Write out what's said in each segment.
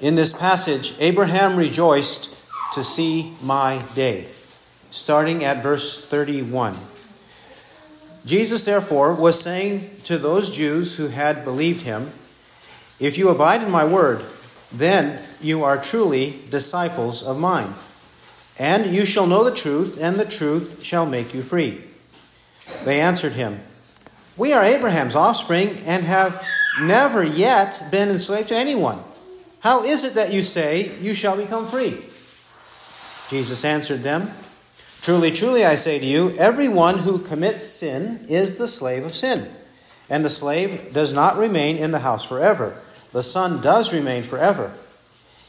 In this passage, Abraham rejoiced to see my day, starting at verse 31. Jesus, therefore, was saying to those Jews who had believed him, If you abide in my word, then you are truly disciples of mine. And you shall know the truth, and the truth shall make you free. They answered him, We are Abraham's offspring and have never yet been enslaved to anyone. How is it that you say, You shall become free? Jesus answered them, Truly, truly, I say to you, everyone who commits sin is the slave of sin. And the slave does not remain in the house forever, the Son does remain forever.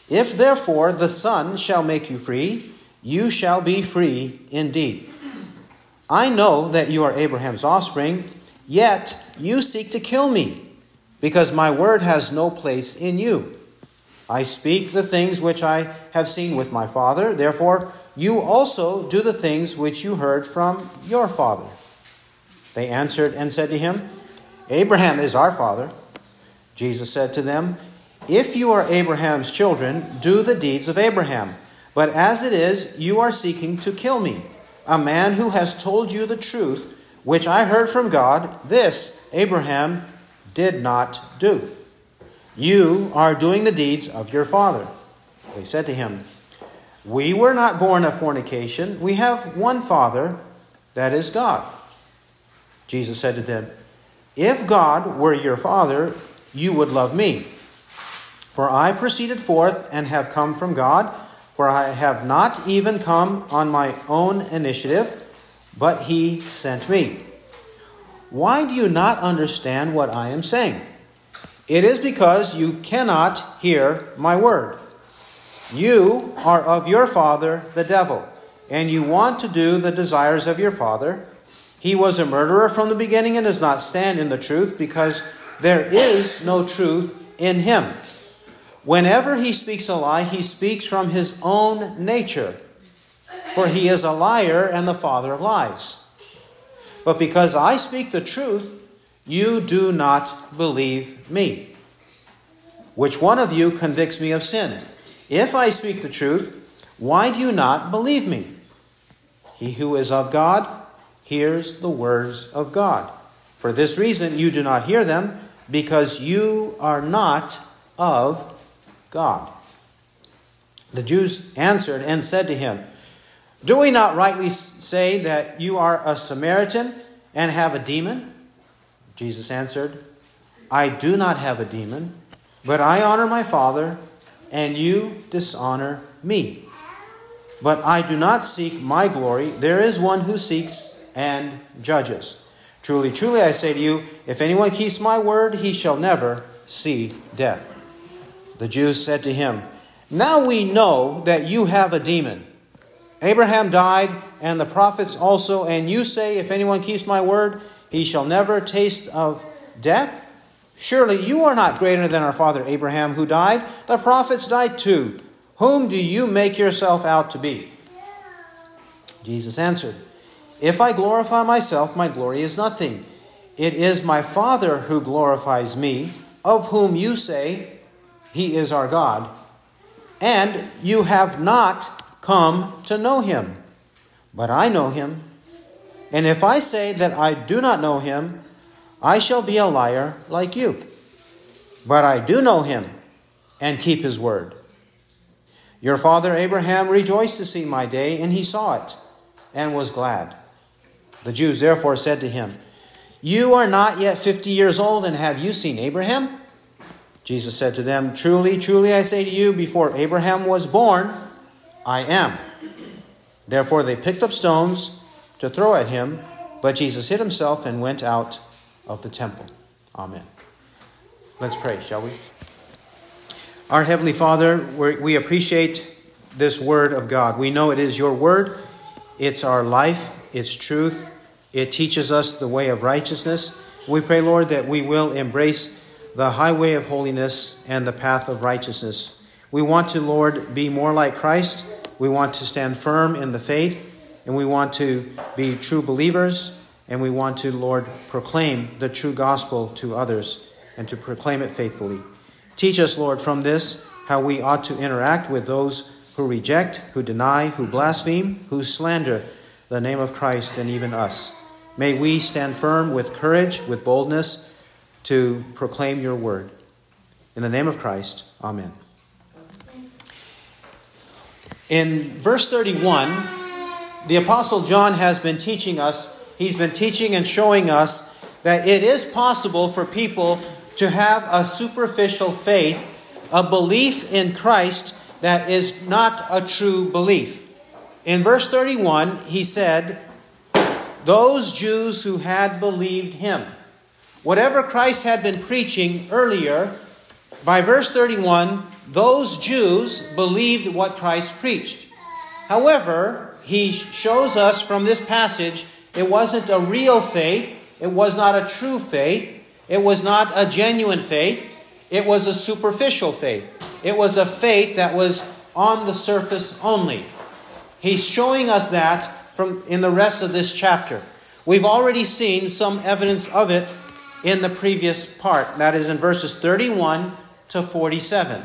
If therefore the Son shall make you free, you shall be free indeed. I know that you are Abraham's offspring, yet you seek to kill me, because my word has no place in you. I speak the things which I have seen with my father, therefore you also do the things which you heard from your father. They answered and said to him, Abraham is our father. Jesus said to them, If you are Abraham's children, do the deeds of Abraham. But as it is, you are seeking to kill me, a man who has told you the truth, which I heard from God. This Abraham did not do. You are doing the deeds of your father. They said to him, We were not born of fornication. We have one Father, that is God. Jesus said to them, If God were your Father, you would love me. For I proceeded forth and have come from God, for I have not even come on my own initiative, but He sent me. Why do you not understand what I am saying? It is because you cannot hear my word. You are of your father, the devil, and you want to do the desires of your father. He was a murderer from the beginning and does not stand in the truth because there is no truth in him. Whenever he speaks a lie, he speaks from his own nature, for he is a liar and the father of lies. But because I speak the truth, you do not believe me. Which one of you convicts me of sin? If I speak the truth, why do you not believe me? He who is of God hears the words of God. For this reason you do not hear them, because you are not of God. The Jews answered and said to him, Do we not rightly say that you are a Samaritan and have a demon? Jesus answered, I do not have a demon, but I honor my Father, and you dishonor me. But I do not seek my glory. There is one who seeks and judges. Truly, truly, I say to you, if anyone keeps my word, he shall never see death. The Jews said to him, Now we know that you have a demon. Abraham died, and the prophets also, and you say, If anyone keeps my word, he shall never taste of death? Surely you are not greater than our father Abraham, who died. The prophets died too. Whom do you make yourself out to be? Jesus answered, If I glorify myself, my glory is nothing. It is my Father who glorifies me, of whom you say, He is our God. And you have not come to know him. But I know him. And if I say that I do not know him, I shall be a liar like you. But I do know him and keep his word. Your father Abraham rejoiced to see my day, and he saw it and was glad. The Jews therefore said to him, You are not yet fifty years old, and have you seen Abraham? Jesus said to them, Truly, truly, I say to you, before Abraham was born, I am. Therefore they picked up stones to throw at him, but Jesus hid himself and went out of the temple. Amen. Let's pray, shall we? Our Heavenly Father, we appreciate this word of God. We know it is your word, it's our life, it's truth, it teaches us the way of righteousness. We pray, Lord, that we will embrace the highway of holiness and the path of righteousness. We want to, Lord, be more like Christ. We want to stand firm in the faith and we want to be true believers, and we want to, Lord, proclaim the true gospel to others and to proclaim it faithfully. Teach us, Lord, from this how we ought to interact with those who reject, who deny, who blaspheme, who slander the name of Christ and even us. May we stand firm with courage, with boldness to proclaim your word. In the name of Christ, amen. In verse 31, the Apostle John has been teaching us, he's been teaching and showing us that it is possible for people to have a superficial faith, a belief in Christ that is not a true belief. In verse 31, he said, Those Jews who had believed him. Whatever Christ had been preaching earlier, by verse 31, those Jews believed what Christ preached. However, he shows us from this passage it wasn't a real faith, it was not a true faith, it was not a genuine faith, it was a superficial faith. It was a faith that was on the surface only. He's showing us that from in the rest of this chapter. We've already seen some evidence of it in the previous part, that is in verses 31 to 47.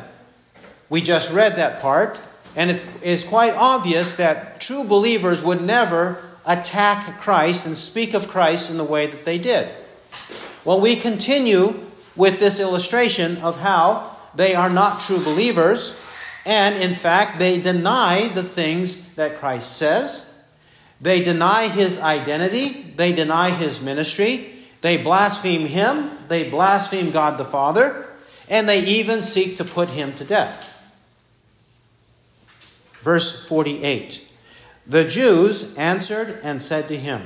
We just read that part, and it is quite obvious that true believers would never attack Christ and speak of Christ in the way that they did. Well, we continue with this illustration of how they are not true believers, and in fact, they deny the things that Christ says. They deny his identity, they deny his ministry, they blaspheme him, they blaspheme God the Father, and they even seek to put him to death. Verse 48 The Jews answered and said to him,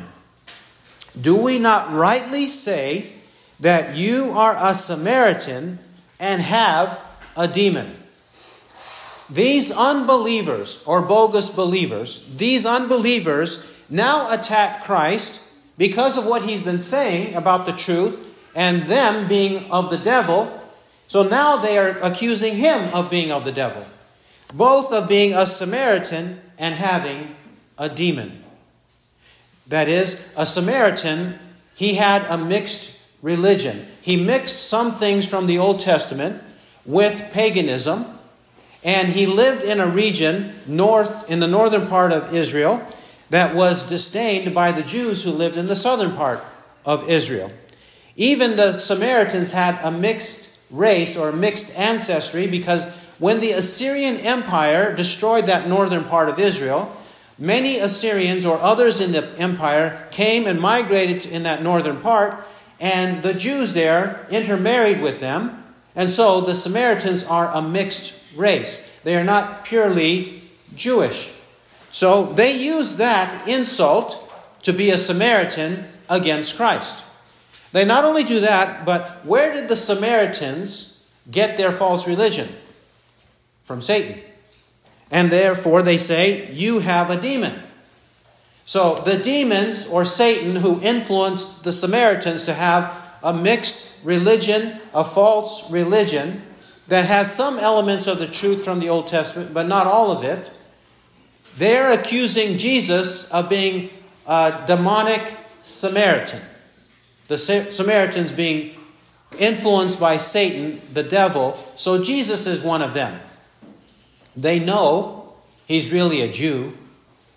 Do we not rightly say that you are a Samaritan and have a demon? These unbelievers, or bogus believers, these unbelievers now attack Christ because of what he's been saying about the truth and them being of the devil. So now they are accusing him of being of the devil both of being a Samaritan and having a demon. That is, a Samaritan, he had a mixed religion. He mixed some things from the Old Testament with paganism, and he lived in a region north in the northern part of Israel that was disdained by the Jews who lived in the southern part of Israel. Even the Samaritans had a mixed race or mixed ancestry because when the Assyrian Empire destroyed that northern part of Israel, many Assyrians or others in the empire came and migrated in that northern part, and the Jews there intermarried with them. And so the Samaritans are a mixed race. They are not purely Jewish. So they use that insult to be a Samaritan against Christ. They not only do that, but where did the Samaritans get their false religion? From Satan. And therefore they say, You have a demon. So the demons, or Satan, who influenced the Samaritans to have a mixed religion, a false religion, that has some elements of the truth from the Old Testament, but not all of it, they're accusing Jesus of being a demonic Samaritan. The Samaritans being influenced by Satan, the devil, so Jesus is one of them. They know he's really a Jew,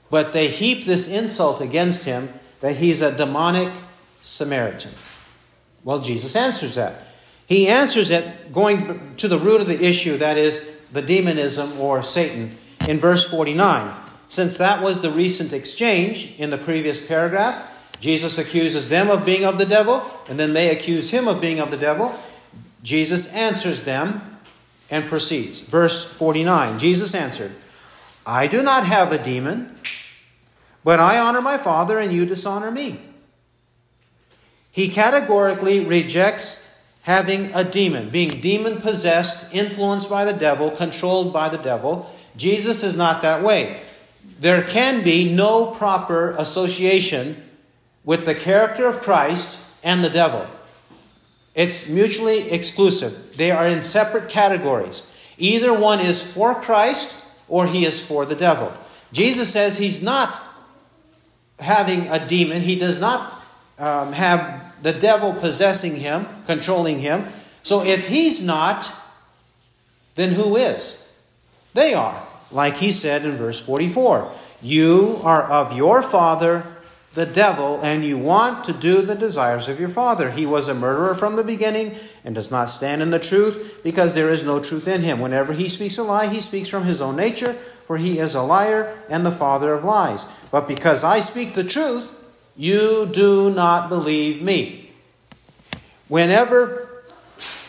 but they heap this insult against him that he's a demonic Samaritan. Well, Jesus answers that. He answers it going to the root of the issue, that is, the demonism or Satan, in verse 49. Since that was the recent exchange in the previous paragraph, Jesus accuses them of being of the devil, and then they accuse him of being of the devil. Jesus answers them and proceeds. Verse 49 Jesus answered, I do not have a demon, but I honor my Father, and you dishonor me. He categorically rejects having a demon, being demon possessed, influenced by the devil, controlled by the devil. Jesus is not that way. There can be no proper association with the character of Christ and the devil. It's mutually exclusive. They are in separate categories. Either one is for Christ or he is for the devil. Jesus says he's not having a demon, he does not um, have the devil possessing him, controlling him. So if he's not, then who is? They are, like he said in verse 44 You are of your father, the devil, and you want to do the desires of your father. He was a murderer from the beginning and does not stand in the truth because there is no truth in him. Whenever he speaks a lie, he speaks from his own nature, for he is a liar and the father of lies. But because I speak the truth, you do not believe me. Whenever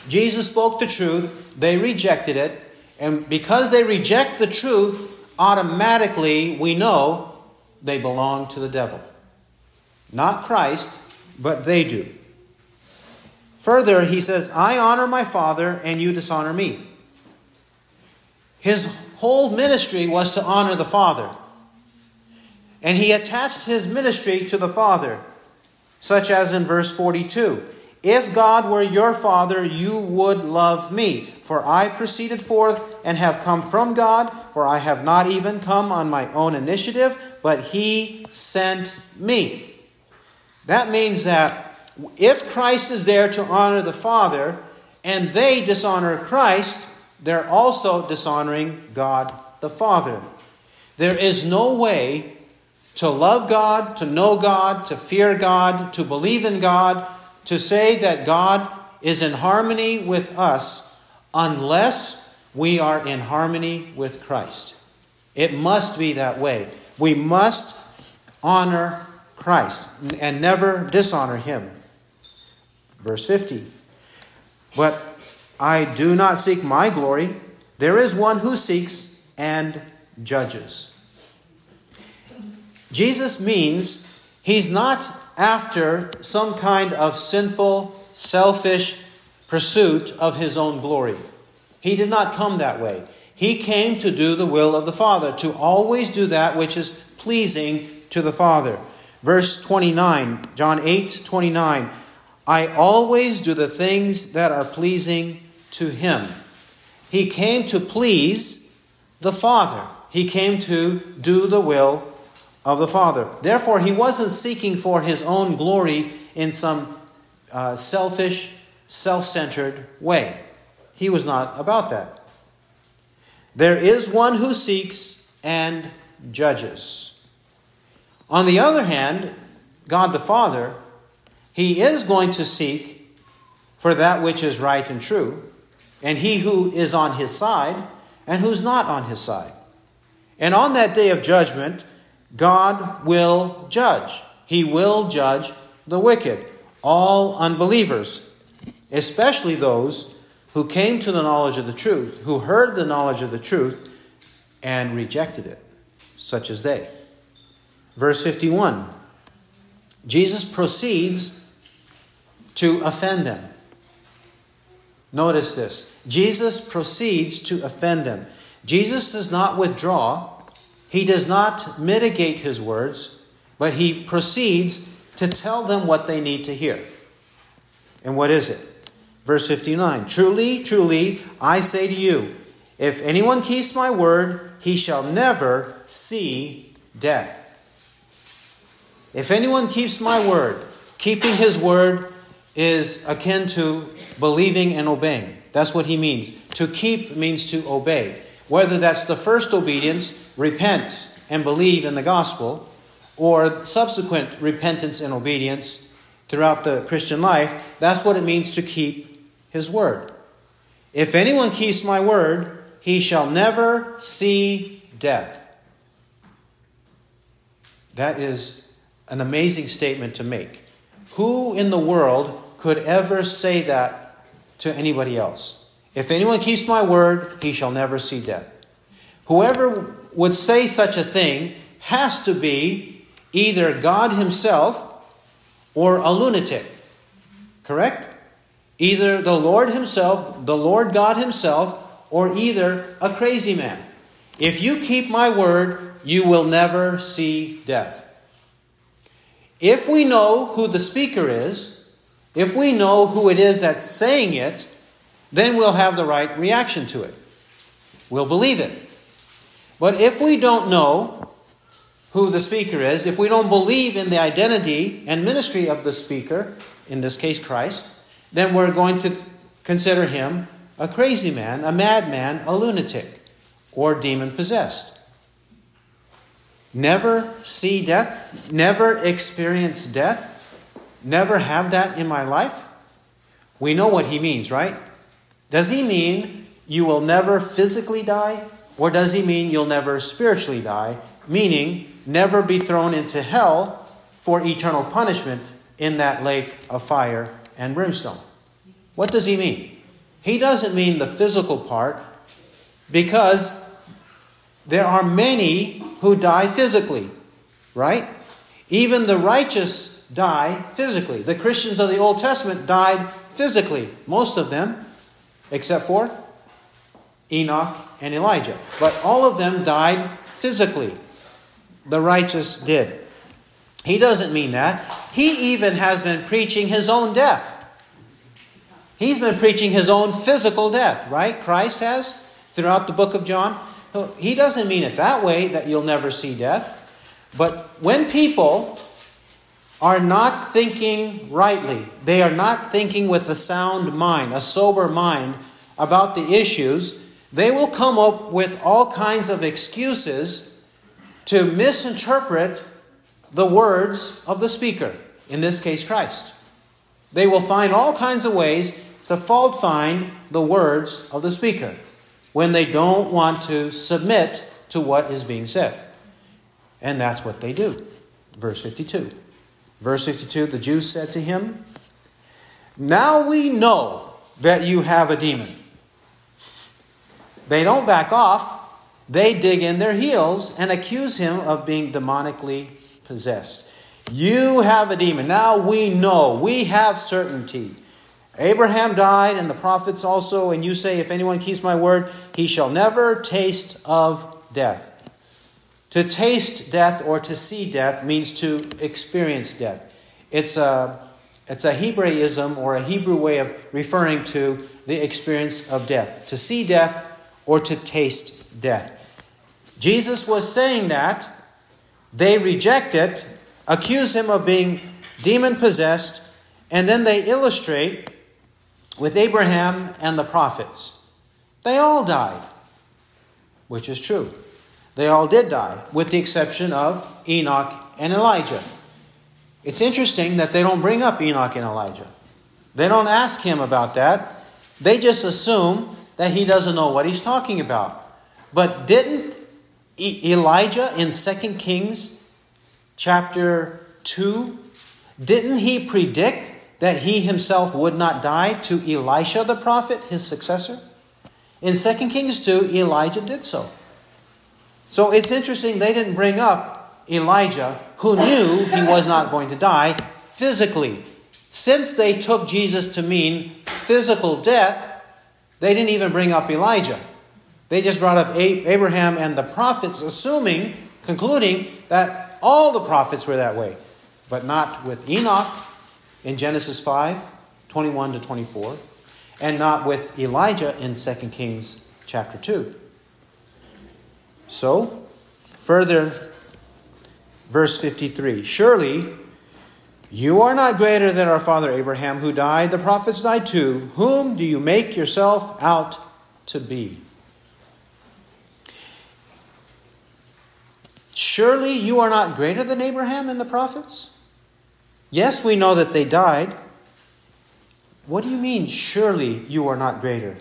Jesus spoke the truth, they rejected it. And because they reject the truth, automatically we know they belong to the devil. Not Christ, but they do. Further, he says, I honor my Father, and you dishonor me. His whole ministry was to honor the Father. And he attached his ministry to the Father, such as in verse 42 If God were your Father, you would love me, for I proceeded forth and have come from God, for I have not even come on my own initiative, but he sent me. That means that if Christ is there to honor the Father and they dishonor Christ, they're also dishonoring God the Father. There is no way to love God, to know God, to fear God, to believe in God, to say that God is in harmony with us unless we are in harmony with Christ. It must be that way. We must honor Christ and never dishonor him. Verse 50. But I do not seek my glory. There is one who seeks and judges. Jesus means he's not after some kind of sinful, selfish pursuit of his own glory. He did not come that way. He came to do the will of the Father, to always do that which is pleasing to the Father. Verse 29, John 8 29. I always do the things that are pleasing to him. He came to please the Father. He came to do the will of the Father. Therefore, he wasn't seeking for his own glory in some uh, selfish, self centered way. He was not about that. There is one who seeks and judges. On the other hand, God the Father, He is going to seek for that which is right and true, and He who is on His side and who's not on His side. And on that day of judgment, God will judge. He will judge the wicked, all unbelievers, especially those who came to the knowledge of the truth, who heard the knowledge of the truth and rejected it, such as they. Verse 51 Jesus proceeds to offend them. Notice this Jesus proceeds to offend them. Jesus does not withdraw, he does not mitigate his words, but he proceeds to tell them what they need to hear. And what is it? Verse 59 Truly, truly, I say to you, if anyone keeps my word, he shall never see death. If anyone keeps my word, keeping his word is akin to believing and obeying. That's what he means. To keep means to obey. Whether that's the first obedience, repent and believe in the gospel, or subsequent repentance and obedience throughout the Christian life, that's what it means to keep his word. If anyone keeps my word, he shall never see death. That is an amazing statement to make. Who in the world could ever say that to anybody else? If anyone keeps my word, he shall never see death. Whoever would say such a thing has to be either God Himself or a lunatic. Correct? Either the Lord Himself, the Lord God Himself, or either a crazy man. If you keep my word, you will never see death. If we know who the speaker is, if we know who it is that's saying it, then we'll have the right reaction to it. We'll believe it. But if we don't know who the speaker is, if we don't believe in the identity and ministry of the speaker, in this case Christ, then we're going to consider him a crazy man, a madman, a lunatic, or demon possessed. Never see death, never experience death, never have that in my life. We know what he means, right? Does he mean you will never physically die? Or does he mean you'll never spiritually die? Meaning, never be thrown into hell for eternal punishment in that lake of fire and brimstone. What does he mean? He doesn't mean the physical part because there are many who die physically, right? Even the righteous die physically. The Christians of the Old Testament died physically, most of them, except for Enoch and Elijah. But all of them died physically. The righteous did. He doesn't mean that. He even has been preaching his own death. He's been preaching his own physical death, right? Christ has throughout the book of John. He doesn't mean it that way that you'll never see death. But when people are not thinking rightly, they are not thinking with a sound mind, a sober mind about the issues, they will come up with all kinds of excuses to misinterpret the words of the speaker, in this case, Christ. They will find all kinds of ways to fault find the words of the speaker when they don't want to submit to what is being said. And that's what they do. Verse 52. Verse 52 the Jews said to him, Now we know that you have a demon. They don't back off, they dig in their heels and accuse him of being demonically possessed. You have a demon. Now we know, we have certainty. Abraham died, and the prophets also, and you say, If anyone keeps my word, he shall never taste of death. To taste death or to see death means to experience death. It's a, it's a Hebraism or a Hebrew way of referring to the experience of death. To see death or to taste death. Jesus was saying that. They reject it, accuse him of being demon possessed, and then they illustrate with Abraham and the prophets. They all died, which is true. They all did die, with the exception of Enoch and Elijah. It's interesting that they don't bring up Enoch and Elijah. They don't ask him about that. They just assume that he doesn't know what he's talking about. But didn't Elijah in 2 Kings chapter 2, didn't he predict that he himself would not die to Elisha the prophet, his successor? In 2 Kings 2, Elijah did so. So it's interesting they didn't bring up Elijah, who knew he was not going to die physically. Since they took Jesus to mean physical death, they didn't even bring up Elijah. They just brought up Abraham and the prophets, assuming, concluding that all the prophets were that way, but not with Enoch in Genesis 5 21 to 24, and not with Elijah in 2 Kings chapter 2. So, further, verse 53 Surely you are not greater than our father Abraham, who died. The prophets died too. Whom do you make yourself out to be? Surely you are not greater than Abraham and the prophets? Yes, we know that they died. What do you mean, surely you are not greater?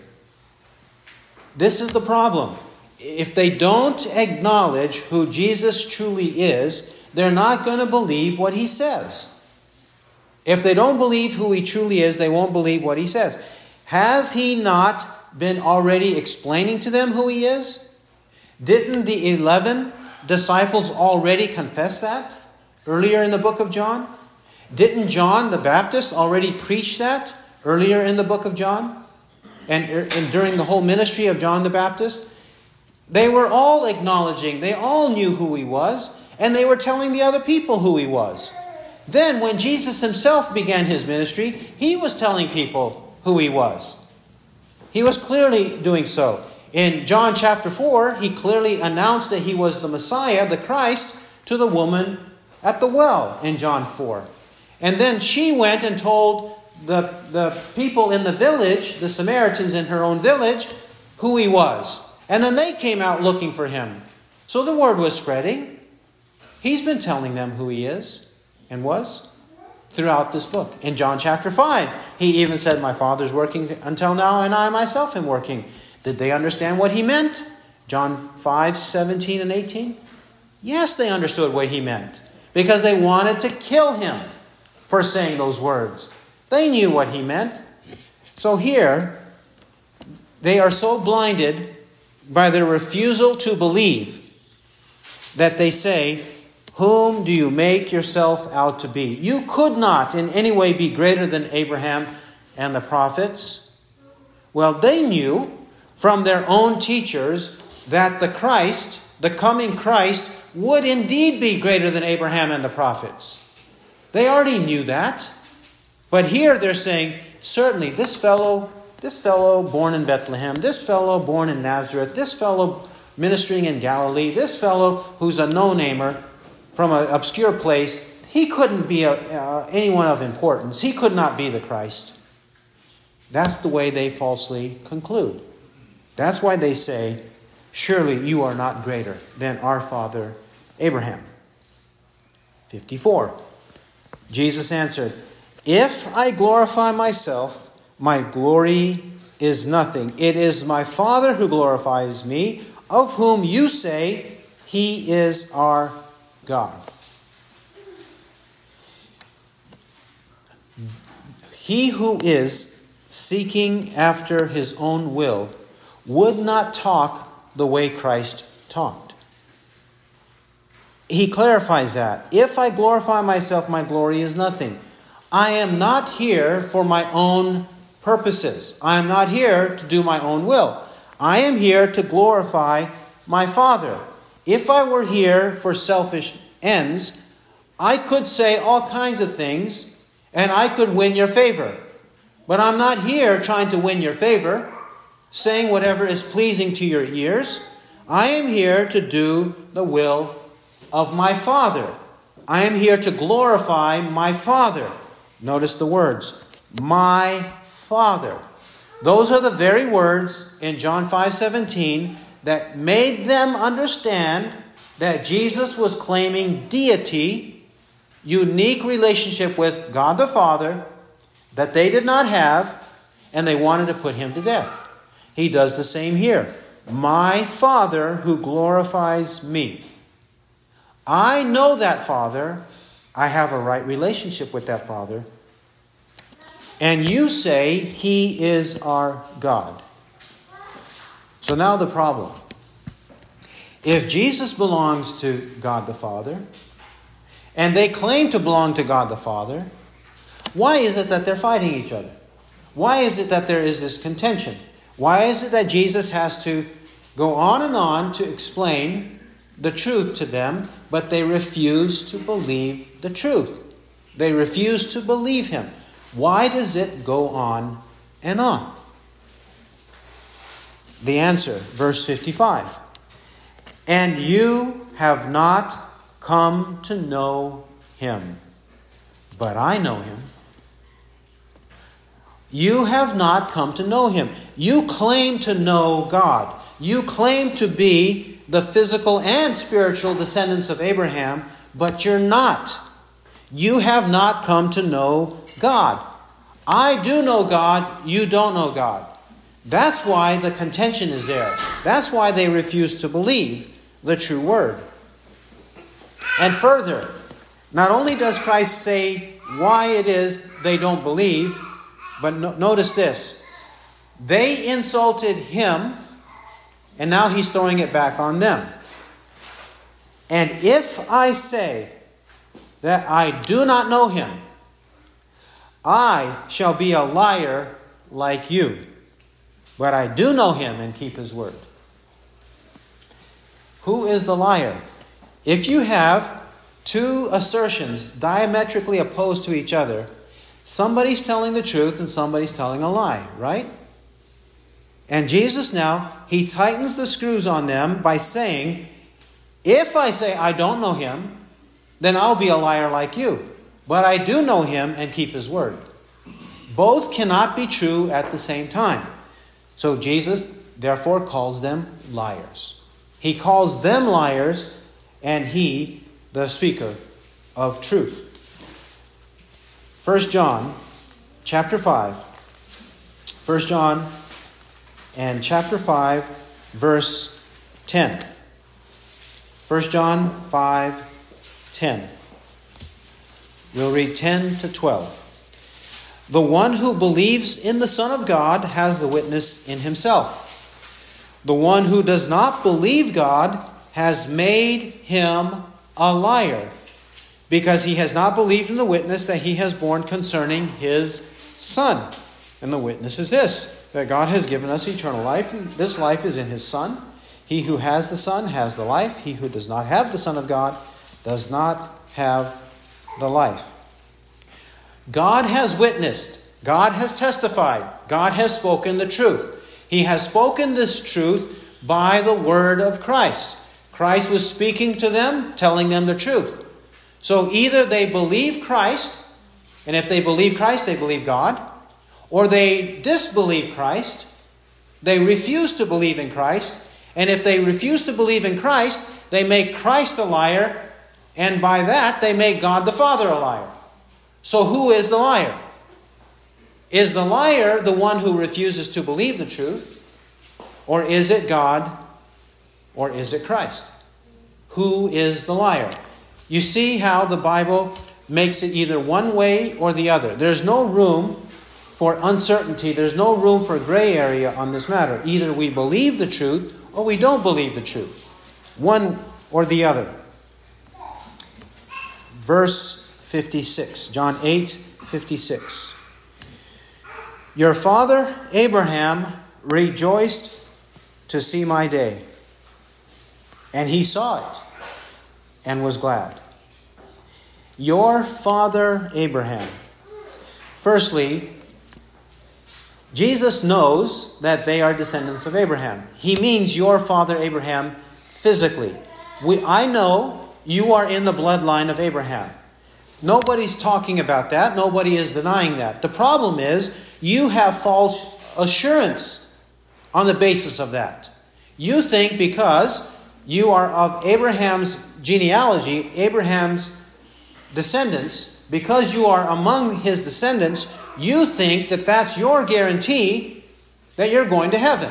This is the problem. If they don't acknowledge who Jesus truly is, they're not going to believe what he says. If they don't believe who he truly is, they won't believe what he says. Has he not been already explaining to them who he is? Didn't the 11 disciples already confess that earlier in the book of John? Didn't John the Baptist already preach that earlier in the book of John? And, er, and during the whole ministry of John the Baptist? They were all acknowledging, they all knew who he was, and they were telling the other people who he was. Then, when Jesus himself began his ministry, he was telling people who he was. He was clearly doing so. In John chapter 4, he clearly announced that he was the Messiah, the Christ, to the woman at the well in John 4. And then she went and told the, the people in the village, the Samaritans in her own village, who he was. And then they came out looking for him. So the word was spreading. He's been telling them who he is and was throughout this book. In John chapter 5, he even said, My Father's working until now, and I myself am working. Did they understand what he meant? John 5, 17 and 18? Yes, they understood what he meant because they wanted to kill him for saying those words. They knew what he meant. So here, they are so blinded by their refusal to believe that they say, Whom do you make yourself out to be? You could not in any way be greater than Abraham and the prophets. Well, they knew from their own teachers that the Christ, the coming Christ, would indeed be greater than Abraham and the prophets. They already knew that. But here they're saying, certainly this fellow, this fellow born in Bethlehem, this fellow born in Nazareth, this fellow ministering in Galilee, this fellow who's a no-namer from an obscure place, he couldn't be a, uh, anyone of importance. He could not be the Christ. That's the way they falsely conclude. That's why they say, Surely you are not greater than our father Abraham. 54. Jesus answered, If I glorify myself, my glory is nothing. It is my Father who glorifies me, of whom you say he is our God. He who is seeking after his own will would not talk the way Christ talked. He clarifies that. If I glorify myself, my glory is nothing. I am not here for my own purposes. I am not here to do my own will. I am here to glorify my Father. If I were here for selfish ends, I could say all kinds of things and I could win your favor. But I'm not here trying to win your favor saying whatever is pleasing to your ears. I am here to do the will of my Father. I am here to glorify my Father. Notice the words, my Father. Those are the very words in John 5:17 that made them understand that Jesus was claiming deity, unique relationship with God the Father that they did not have, and they wanted to put him to death. He does the same here. My Father who glorifies me. I know that Father. I have a right relationship with that Father. And you say he is our God. So now the problem. If Jesus belongs to God the Father, and they claim to belong to God the Father, why is it that they're fighting each other? Why is it that there is this contention? Why is it that Jesus has to go on and on to explain the truth to them, but they refuse to believe the truth? They refuse to believe him. Why does it go on and on? The answer, verse 55. And you have not come to know him, but I know him. You have not come to know him. You claim to know God. You claim to be the physical and spiritual descendants of Abraham, but you're not. You have not come to know God. I do know God, you don't know God. That's why the contention is there. That's why they refuse to believe the true word. And further, not only does Christ say why it is they don't believe, but no, notice this. They insulted him, and now he's throwing it back on them. And if I say that I do not know him, I shall be a liar like you. But I do know him and keep his word. Who is the liar? If you have two assertions diametrically opposed to each other, Somebody's telling the truth and somebody's telling a lie, right? And Jesus now, he tightens the screws on them by saying, If I say I don't know him, then I'll be a liar like you. But I do know him and keep his word. Both cannot be true at the same time. So Jesus therefore calls them liars. He calls them liars, and he, the speaker of truth. 1 John chapter 5. 1 John and chapter 5, verse 10. 1 John 5, 10. We'll read 10 to 12. The one who believes in the Son of God has the witness in himself. The one who does not believe God has made him a liar, because he has not believed in the witness that he has borne concerning his Son. And the witness is this that God has given us eternal life, and this life is in his Son. He who has the Son has the life. He who does not have the Son of God does not have the life. God has witnessed, God has testified, God has spoken the truth. He has spoken this truth by the word of Christ. Christ was speaking to them, telling them the truth. So either they believe Christ, and if they believe Christ, they believe God, or they disbelieve Christ, they refuse to believe in Christ, and if they refuse to believe in Christ, they make Christ a liar, and by that they make God the Father a liar. So who is the liar? Is the liar the one who refuses to believe the truth? Or is it God? Or is it Christ? Who is the liar? You see how the Bible makes it either one way or the other. There's no room for uncertainty, there's no room for gray area on this matter. Either we believe the truth or we don't believe the truth. One or the other. Verse 56, John 8 56. Your father Abraham rejoiced to see my day, and he saw it and was glad. Your father Abraham. Firstly, Jesus knows that they are descendants of Abraham. He means your father Abraham physically. We, I know you are in the bloodline of Abraham. Nobody's talking about that. Nobody is denying that. The problem is you have false assurance on the basis of that. You think because you are of Abraham's genealogy, Abraham's descendants, because you are among his descendants, you think that that's your guarantee that you're going to heaven.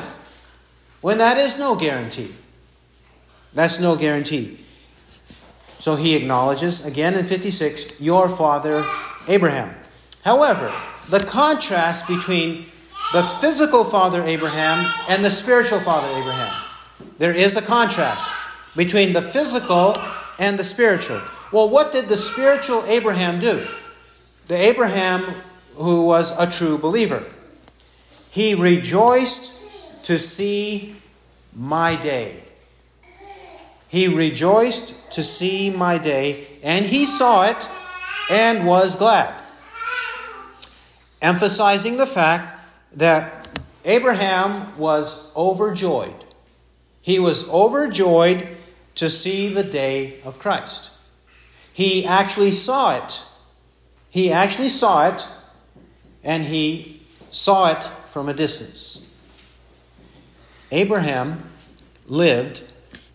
When that is no guarantee. That's no guarantee. So he acknowledges again in 56 your father Abraham. However, the contrast between the physical father Abraham and the spiritual father Abraham. There is a contrast between the physical and the spiritual. Well, what did the spiritual Abraham do? The Abraham who was a true believer. He rejoiced to see my day. He rejoiced to see my day, and he saw it and was glad. Emphasizing the fact that Abraham was overjoyed. He was overjoyed to see the day of Christ. He actually saw it. He actually saw it and he saw it from a distance. Abraham lived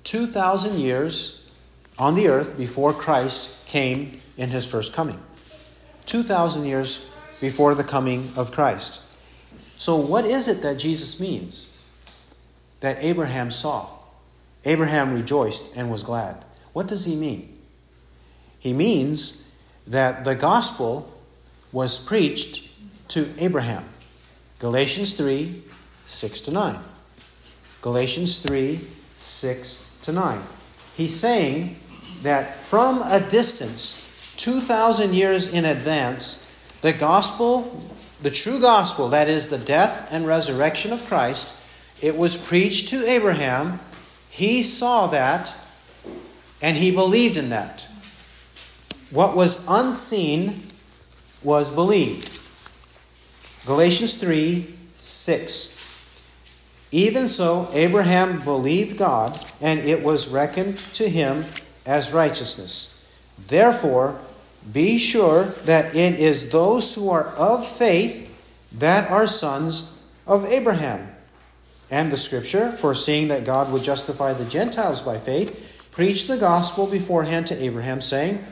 2,000 years on the earth before Christ came in his first coming. 2,000 years before the coming of Christ. So, what is it that Jesus means that Abraham saw? Abraham rejoiced and was glad. What does he mean? He means that the gospel was preached to Abraham. Galatians 3 6 to 9. Galatians 3 6 to 9. He's saying that from a distance, 2,000 years in advance, the gospel, the true gospel, that is the death and resurrection of Christ, it was preached to Abraham. He saw that and he believed in that. What was unseen was believed. Galatians 3 6. Even so, Abraham believed God, and it was reckoned to him as righteousness. Therefore, be sure that it is those who are of faith that are sons of Abraham. And the scripture, foreseeing that God would justify the Gentiles by faith, preached the gospel beforehand to Abraham, saying,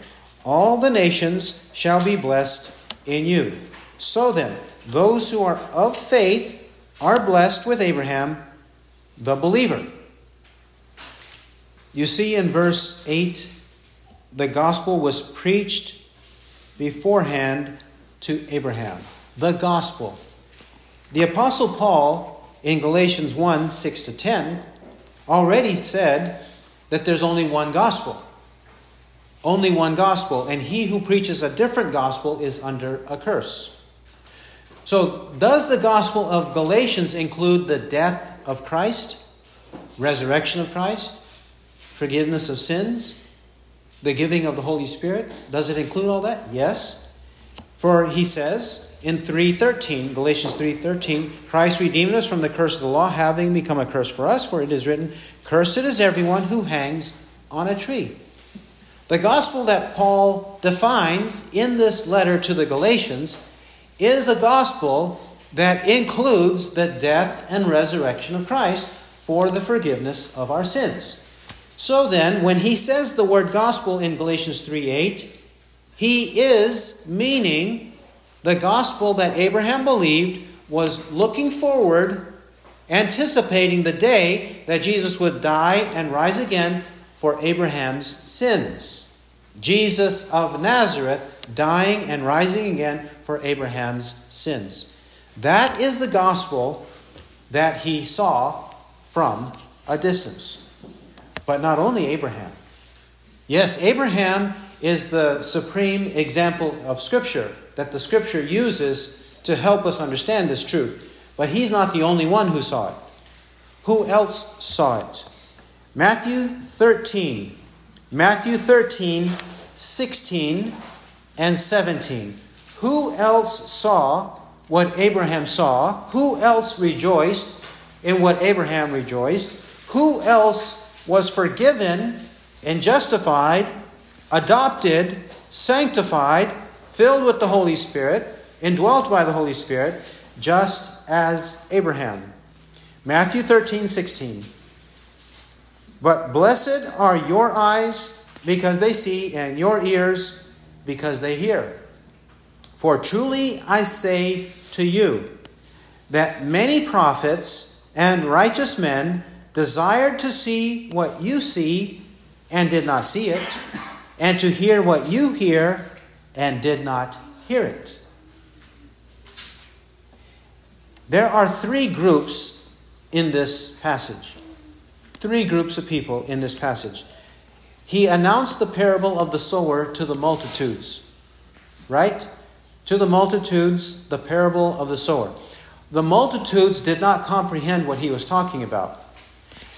All the nations shall be blessed in you. So then, those who are of faith are blessed with Abraham, the believer. You see in verse 8, the gospel was preached beforehand to Abraham. The gospel. The Apostle Paul in Galatians 1 6 to 10 already said that there's only one gospel. Only one gospel, and he who preaches a different gospel is under a curse. So, does the gospel of Galatians include the death of Christ, resurrection of Christ, forgiveness of sins, the giving of the Holy Spirit? Does it include all that? Yes. For he says in 3:13, Galatians 3:13, Christ redeemed us from the curse of the law, having become a curse for us, for it is written, "Cursed is everyone who hangs on a tree." The gospel that Paul defines in this letter to the Galatians is a gospel that includes the death and resurrection of Christ for the forgiveness of our sins. So then, when he says the word gospel in Galatians 3 8, he is meaning the gospel that Abraham believed was looking forward, anticipating the day that Jesus would die and rise again for Abraham's sins. Jesus of Nazareth dying and rising again for Abraham's sins. That is the gospel that he saw from a distance. But not only Abraham. Yes, Abraham is the supreme example of Scripture that the Scripture uses to help us understand this truth. But he's not the only one who saw it. Who else saw it? Matthew 13. Matthew 13, 16, and 17. Who else saw what Abraham saw? Who else rejoiced in what Abraham rejoiced? Who else was forgiven and justified, adopted, sanctified, filled with the Holy Spirit, indwelt by the Holy Spirit, just as Abraham. Matthew 13, 16. But blessed are your eyes because they see, and your ears because they hear. For truly I say to you that many prophets and righteous men desired to see what you see and did not see it, and to hear what you hear and did not hear it. There are three groups in this passage. Three groups of people in this passage. He announced the parable of the sower to the multitudes. Right? To the multitudes, the parable of the sower. The multitudes did not comprehend what he was talking about.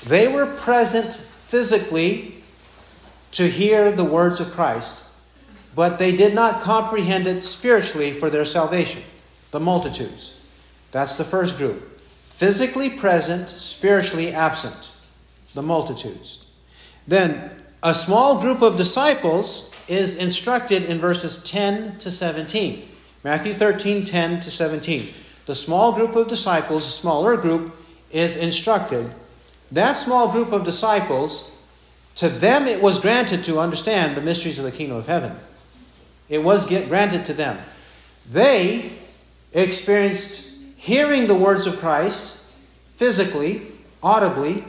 They were present physically to hear the words of Christ, but they did not comprehend it spiritually for their salvation. The multitudes. That's the first group. Physically present, spiritually absent. The multitudes. Then, a small group of disciples is instructed in verses 10 to 17. Matthew 13, 10 to 17. The small group of disciples, a smaller group, is instructed that small group of disciples, to them it was granted to understand the mysteries of the kingdom of heaven. It was granted to them. They experienced hearing the words of Christ physically, audibly,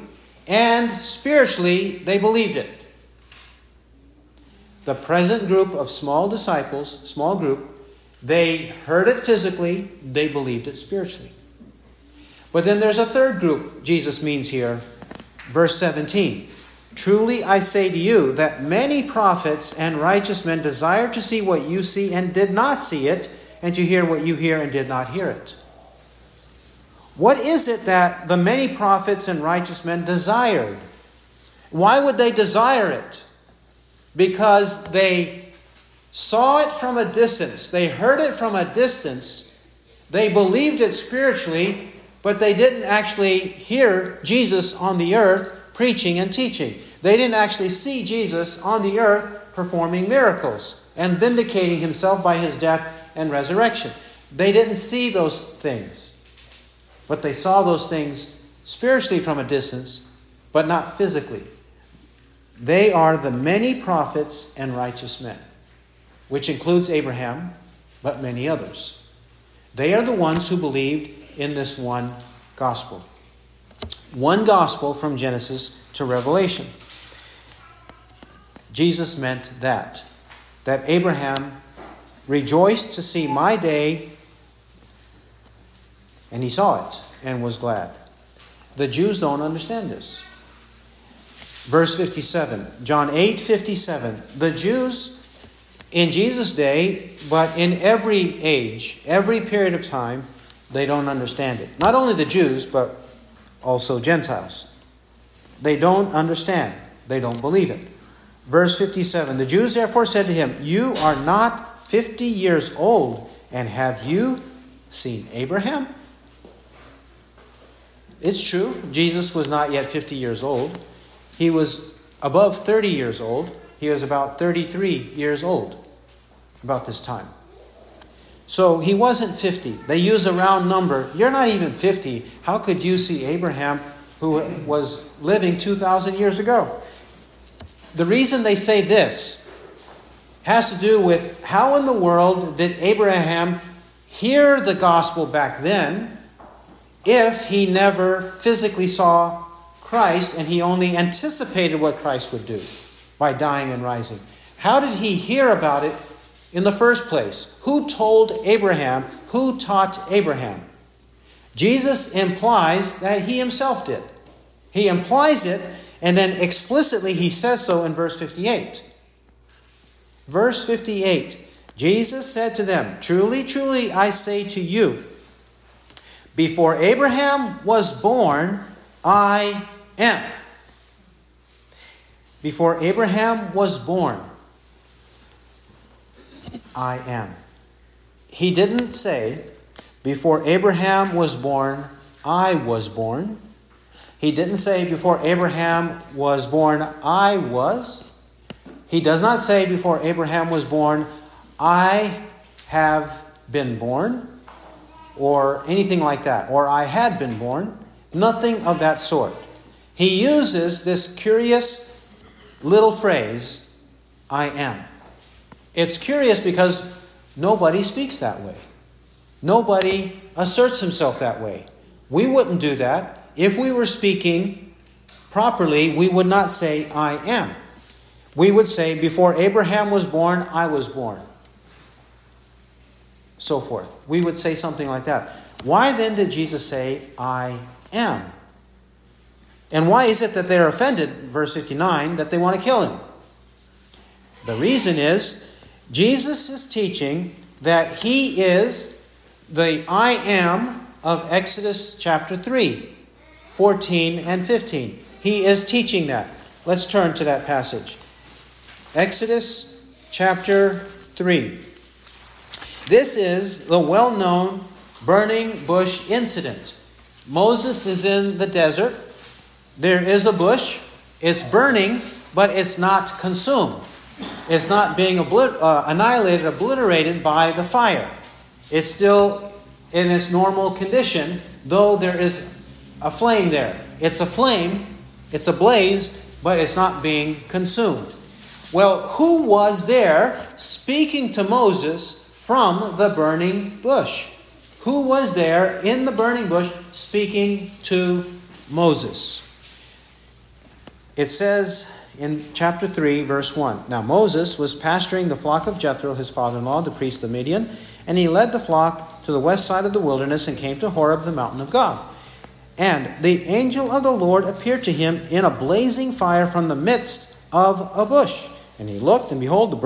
and spiritually, they believed it. The present group of small disciples, small group, they heard it physically, they believed it spiritually. But then there's a third group Jesus means here. Verse 17 Truly I say to you that many prophets and righteous men desired to see what you see and did not see it, and to hear what you hear and did not hear it. What is it that the many prophets and righteous men desired? Why would they desire it? Because they saw it from a distance, they heard it from a distance, they believed it spiritually, but they didn't actually hear Jesus on the earth preaching and teaching. They didn't actually see Jesus on the earth performing miracles and vindicating himself by his death and resurrection. They didn't see those things, but they saw those things spiritually from a distance, but not physically. They are the many prophets and righteous men, which includes Abraham, but many others. They are the ones who believed in this one gospel. One gospel from Genesis to Revelation. Jesus meant that. That Abraham rejoiced to see my day, and he saw it and was glad. The Jews don't understand this. Verse 57, John 8 57. The Jews in Jesus' day, but in every age, every period of time, they don't understand it. Not only the Jews, but also Gentiles. They don't understand, they don't believe it. Verse 57 The Jews therefore said to him, You are not 50 years old, and have you seen Abraham? It's true, Jesus was not yet 50 years old. He was above 30 years old. He was about 33 years old about this time. So he wasn't 50. They use a round number. You're not even 50. How could you see Abraham, who was living 2,000 years ago? The reason they say this has to do with how in the world did Abraham hear the gospel back then if he never physically saw Christ and he only anticipated what Christ would do by dying and rising? How did he hear about it in the first place? Who told Abraham? Who taught Abraham? Jesus implies that he himself did. He implies it and then explicitly he says so in verse 58. Verse 58 Jesus said to them, Truly, truly, I say to you, before Abraham was born, I am. Before Abraham was born, I am. He didn't say, Before Abraham was born, I was born. He didn't say before Abraham was born, I was. He does not say before Abraham was born, I have been born, or anything like that, or I had been born. Nothing of that sort. He uses this curious little phrase, I am. It's curious because nobody speaks that way. Nobody asserts himself that way. We wouldn't do that. If we were speaking properly, we would not say, I am. We would say, Before Abraham was born, I was born. So forth. We would say something like that. Why then did Jesus say, I am? And why is it that they're offended, verse 59, that they want to kill him? The reason is Jesus is teaching that he is the I am of Exodus chapter 3. 14 and 15. He is teaching that. Let's turn to that passage. Exodus chapter 3. This is the well known burning bush incident. Moses is in the desert. There is a bush. It's burning, but it's not consumed. It's not being oblit- uh, annihilated, obliterated by the fire. It's still in its normal condition, though there is a flame there. It's a flame, it's a blaze, but it's not being consumed. Well, who was there speaking to Moses from the burning bush? Who was there in the burning bush speaking to Moses? It says in chapter 3, verse 1 Now Moses was pasturing the flock of Jethro, his father in law, the priest of Midian, and he led the flock to the west side of the wilderness and came to Horeb, the mountain of God. And the angel of the Lord appeared to him in a blazing fire from the midst of a bush. And he looked, and behold, the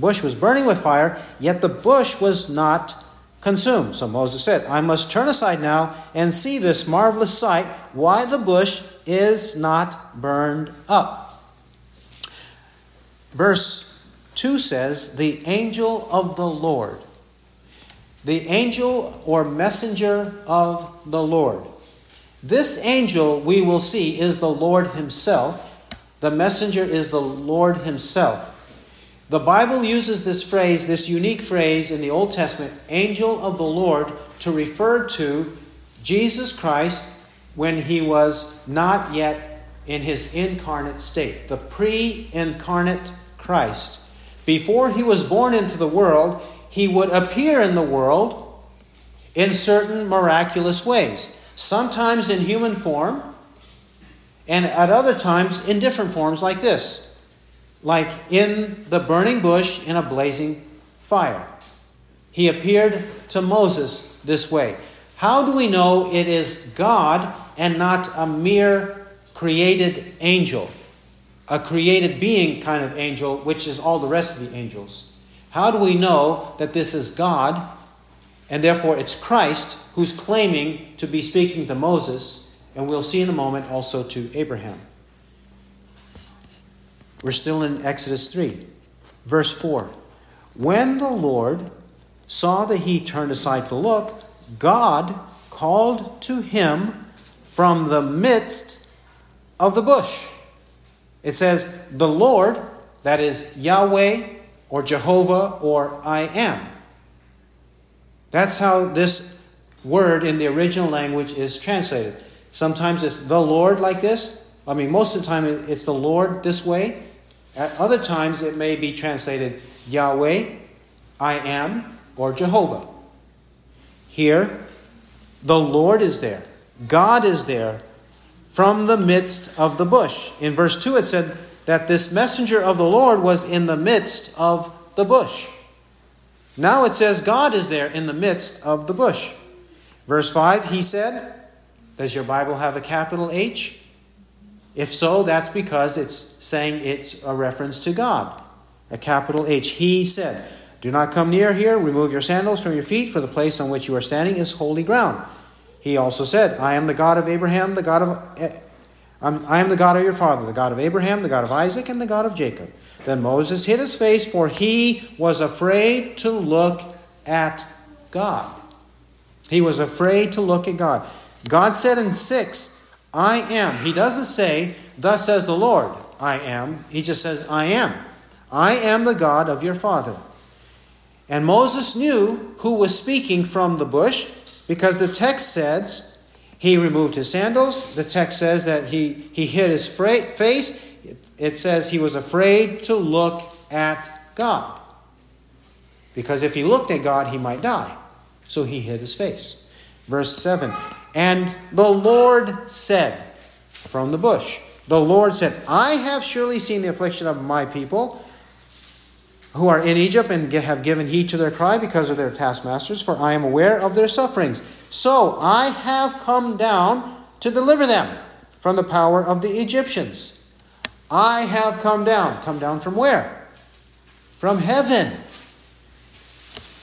bush was burning with fire, yet the bush was not consumed. So Moses said, I must turn aside now and see this marvelous sight, why the bush is not burned up. Verse 2 says, The angel of the Lord. The angel or messenger of the Lord. This angel, we will see, is the Lord Himself. The messenger is the Lord Himself. The Bible uses this phrase, this unique phrase in the Old Testament, angel of the Lord, to refer to Jesus Christ when he was not yet in his incarnate state, the pre incarnate Christ. Before he was born into the world, he would appear in the world in certain miraculous ways, sometimes in human form, and at other times in different forms like this like in the burning bush in a blazing fire. He appeared to Moses this way. How do we know it is God and not a mere created angel? A created being kind of angel, which is all the rest of the angels. How do we know that this is God and therefore it's Christ who's claiming to be speaking to Moses, and we'll see in a moment also to Abraham? We're still in Exodus 3, verse 4. When the Lord saw that he turned aside to look, God called to him from the midst of the bush. It says, The Lord, that is Yahweh or Jehovah or I am. That's how this word in the original language is translated. Sometimes it's the Lord like this. I mean, most of the time it's the Lord this way. At other times, it may be translated Yahweh, I am, or Jehovah. Here, the Lord is there. God is there from the midst of the bush. In verse 2, it said that this messenger of the Lord was in the midst of the bush. Now it says God is there in the midst of the bush. Verse 5, he said, Does your Bible have a capital H? If so, that's because it's saying it's a reference to God. A capital H. He said, Do not come near here, remove your sandals from your feet, for the place on which you are standing is holy ground. He also said, I am the God of Abraham, the God of eh, I am the God of your father, the God of Abraham, the God of Isaac, and the God of Jacob. Then Moses hid his face, for he was afraid to look at God. He was afraid to look at God. God said in 6, I am. He doesn't say, Thus says the Lord, I am. He just says, I am. I am the God of your father. And Moses knew who was speaking from the bush because the text says he removed his sandals. The text says that he, he hid his face. It says he was afraid to look at God. Because if he looked at God, he might die. So he hid his face. Verse 7 and the Lord said from the bush, The Lord said, I have surely seen the affliction of my people who are in Egypt and have given heed to their cry because of their taskmasters, for I am aware of their sufferings. So I have come down to deliver them from the power of the Egyptians. I have come down. Come down from where? From heaven.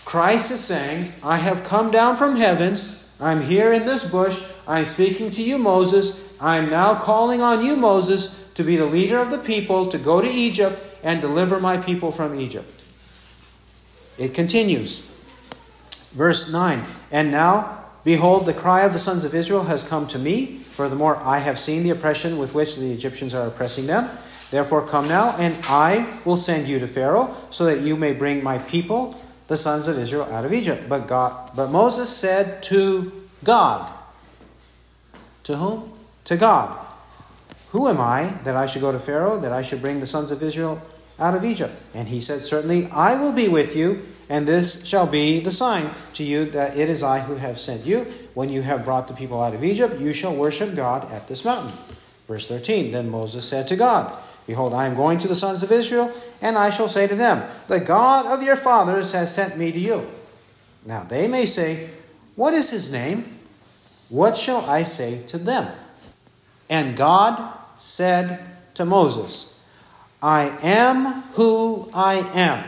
Christ is saying, I have come down from heaven I'm here in this bush. I'm speaking to you, Moses. I'm now calling on you, Moses, to be the leader of the people, to go to Egypt and deliver my people from Egypt. It continues. Verse 9 And now, behold, the cry of the sons of Israel has come to me. Furthermore, I have seen the oppression with which the Egyptians are oppressing them. Therefore, come now, and I will send you to Pharaoh, so that you may bring my people the sons of Israel out of Egypt. But God but Moses said to God. To whom? To God. Who am I that I should go to Pharaoh, that I should bring the sons of Israel out of Egypt? And he said, Certainly I will be with you, and this shall be the sign to you that it is I who have sent you. When you have brought the people out of Egypt, you shall worship God at this mountain. Verse 13 Then Moses said to God, Behold, I am going to the sons of Israel, and I shall say to them, The God of your fathers has sent me to you. Now they may say, What is his name? What shall I say to them? And God said to Moses, I am who I am.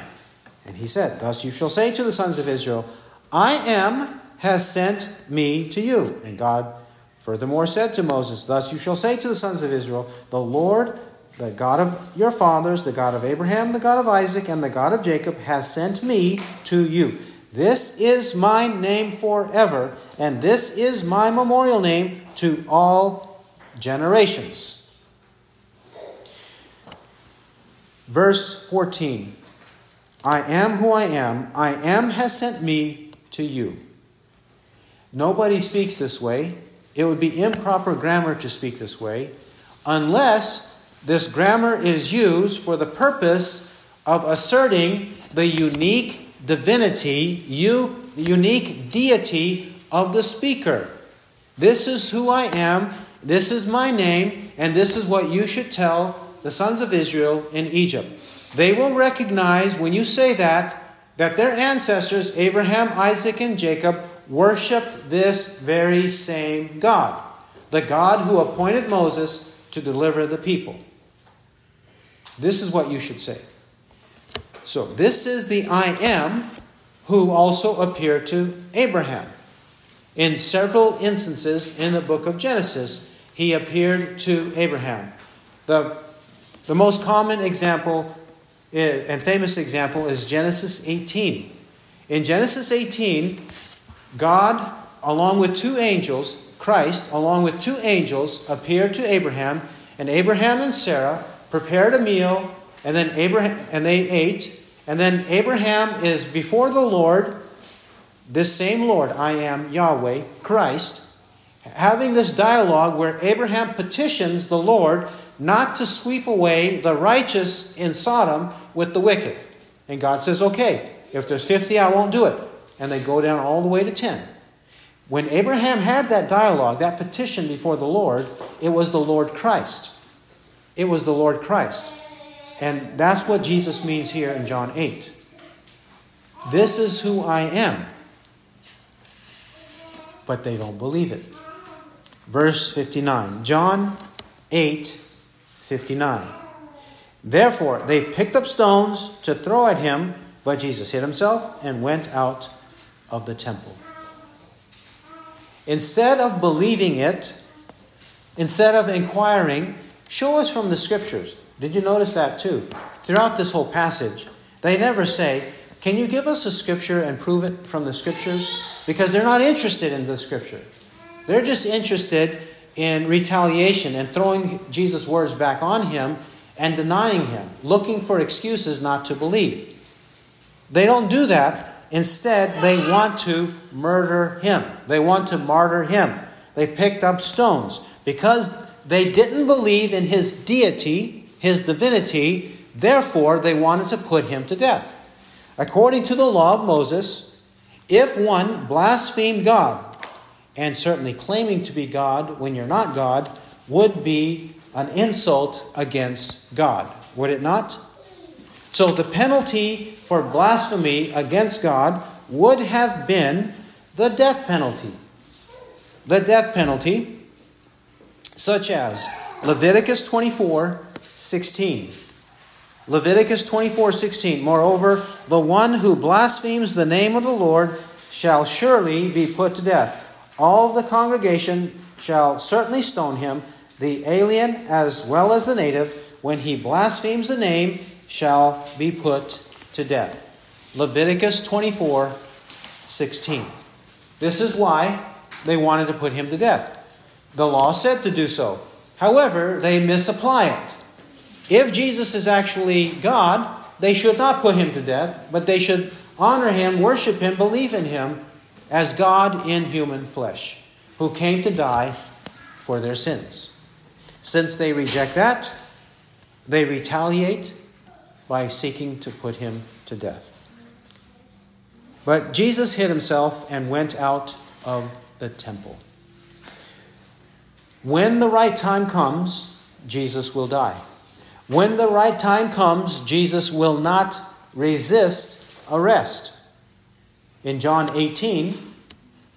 And he said, Thus you shall say to the sons of Israel, I am has sent me to you. And God furthermore said to Moses, Thus you shall say to the sons of Israel, The Lord the God of your fathers, the God of Abraham, the God of Isaac, and the God of Jacob, has sent me to you. This is my name forever, and this is my memorial name to all generations. Verse 14 I am who I am. I am has sent me to you. Nobody speaks this way. It would be improper grammar to speak this way unless this grammar is used for the purpose of asserting the unique divinity, unique deity of the speaker. This is who I am, this is my name, and this is what you should tell the sons of Israel in Egypt. They will recognize when you say that, that their ancestors, Abraham, Isaac, and Jacob, worshiped this very same God, the God who appointed Moses to deliver the people. This is what you should say. So, this is the I am who also appeared to Abraham. In several instances in the book of Genesis, he appeared to Abraham. The, the most common example eh, and famous example is Genesis 18. In Genesis 18, God, along with two angels, Christ, along with two angels, appeared to Abraham, and Abraham and Sarah prepared a meal, and then Abraham and they ate, and then Abraham is before the Lord, this same Lord, I am Yahweh, Christ, having this dialogue where Abraham petitions the Lord not to sweep away the righteous in Sodom with the wicked. And God says, okay, if there's 50, I won't do it. And they go down all the way to 10. When Abraham had that dialogue, that petition before the Lord, it was the Lord Christ. It was the Lord Christ. And that's what Jesus means here in John 8. This is who I am. But they don't believe it. Verse 59. John 8, 59. Therefore, they picked up stones to throw at him, but Jesus hid himself and went out of the temple. Instead of believing it, instead of inquiring, show us from the scriptures. Did you notice that too? Throughout this whole passage, they never say, Can you give us a scripture and prove it from the scriptures? Because they're not interested in the scripture. They're just interested in retaliation and throwing Jesus' words back on him and denying him, looking for excuses not to believe. They don't do that. Instead, they want to murder him. They want to martyr him. They picked up stones because they didn't believe in his deity, his divinity, therefore they wanted to put him to death. According to the law of Moses, if one blasphemed God, and certainly claiming to be God when you're not God, would be an insult against God, would it not? So the penalty for blasphemy against God would have been the death penalty. The death penalty, such as Leviticus 24 16. Leviticus 24 16. Moreover, the one who blasphemes the name of the Lord shall surely be put to death. All the congregation shall certainly stone him the alien as well as the native, when he blasphemes the name, shall be put to death. Leviticus 24 16. This is why they wanted to put him to death. The law said to do so. However, they misapply it. If Jesus is actually God, they should not put him to death, but they should honor him, worship him, believe in him as God in human flesh, who came to die for their sins. Since they reject that, they retaliate by seeking to put him to death. But Jesus hid himself and went out of the temple. When the right time comes, Jesus will die. When the right time comes, Jesus will not resist arrest. In John 18,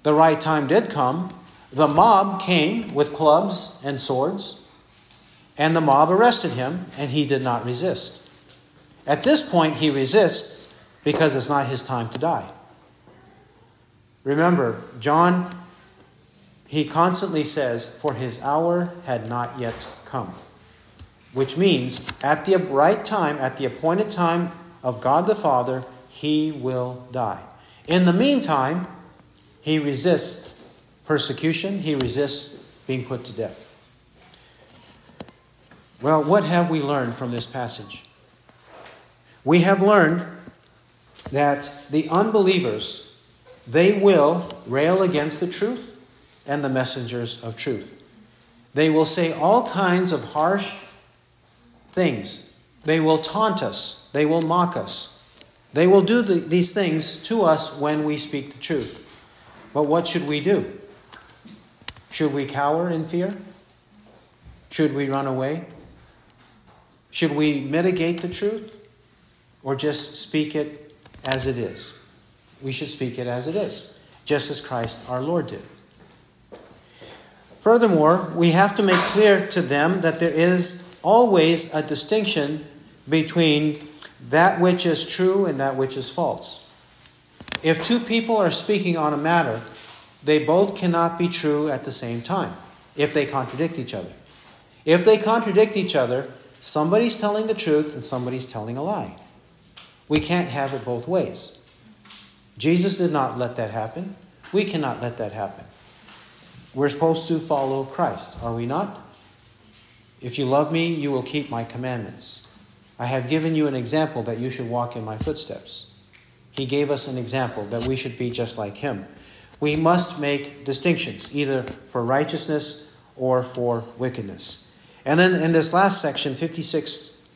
the right time did come. The mob came with clubs and swords. And the mob arrested him, and he did not resist. At this point, he resists because it's not his time to die. Remember, John, he constantly says, For his hour had not yet come. Which means, at the right time, at the appointed time of God the Father, he will die. In the meantime, he resists persecution, he resists being put to death. Well, what have we learned from this passage? We have learned that the unbelievers, they will rail against the truth and the messengers of truth. They will say all kinds of harsh things. They will taunt us. They will mock us. They will do the, these things to us when we speak the truth. But what should we do? Should we cower in fear? Should we run away? Should we mitigate the truth? Or just speak it as it is? We should speak it as it is, just as Christ our Lord did. Furthermore, we have to make clear to them that there is always a distinction between that which is true and that which is false. If two people are speaking on a matter, they both cannot be true at the same time if they contradict each other. If they contradict each other, somebody's telling the truth and somebody's telling a lie. We can't have it both ways. Jesus did not let that happen. We cannot let that happen. We're supposed to follow Christ, are we not? If you love me, you will keep my commandments. I have given you an example that you should walk in my footsteps. He gave us an example that we should be just like him. We must make distinctions, either for righteousness or for wickedness. And then in this last section, 56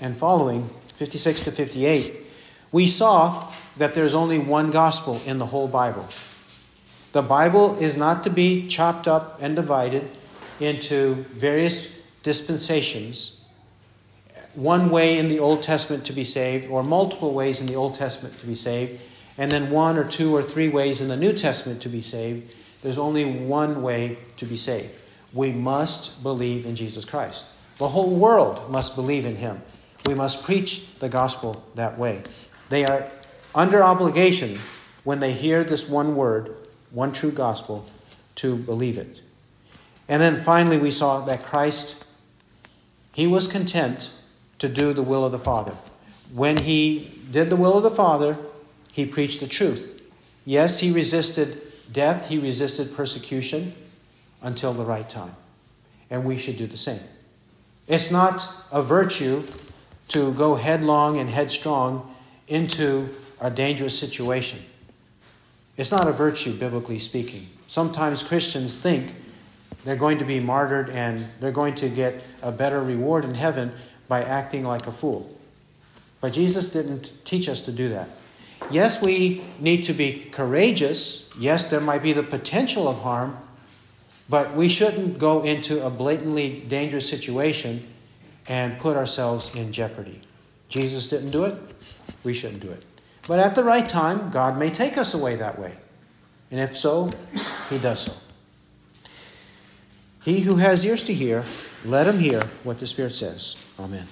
and following, 56 to 58, we saw that there's only one gospel in the whole Bible. The Bible is not to be chopped up and divided into various dispensations one way in the Old Testament to be saved, or multiple ways in the Old Testament to be saved, and then one or two or three ways in the New Testament to be saved. There's only one way to be saved. We must believe in Jesus Christ. The whole world must believe in him. We must preach the gospel that way. They are under obligation when they hear this one word, one true gospel, to believe it. And then finally, we saw that Christ, he was content to do the will of the Father. When he did the will of the Father, he preached the truth. Yes, he resisted death, he resisted persecution until the right time. And we should do the same. It's not a virtue to go headlong and headstrong into a dangerous situation. It's not a virtue, biblically speaking. Sometimes Christians think they're going to be martyred and they're going to get a better reward in heaven by acting like a fool. But Jesus didn't teach us to do that. Yes, we need to be courageous. Yes, there might be the potential of harm, but we shouldn't go into a blatantly dangerous situation and put ourselves in jeopardy. Jesus didn't do it. We shouldn't do it. But at the right time, God may take us away that way. And if so, He does so. He who has ears to hear, let him hear what the Spirit says. Amen.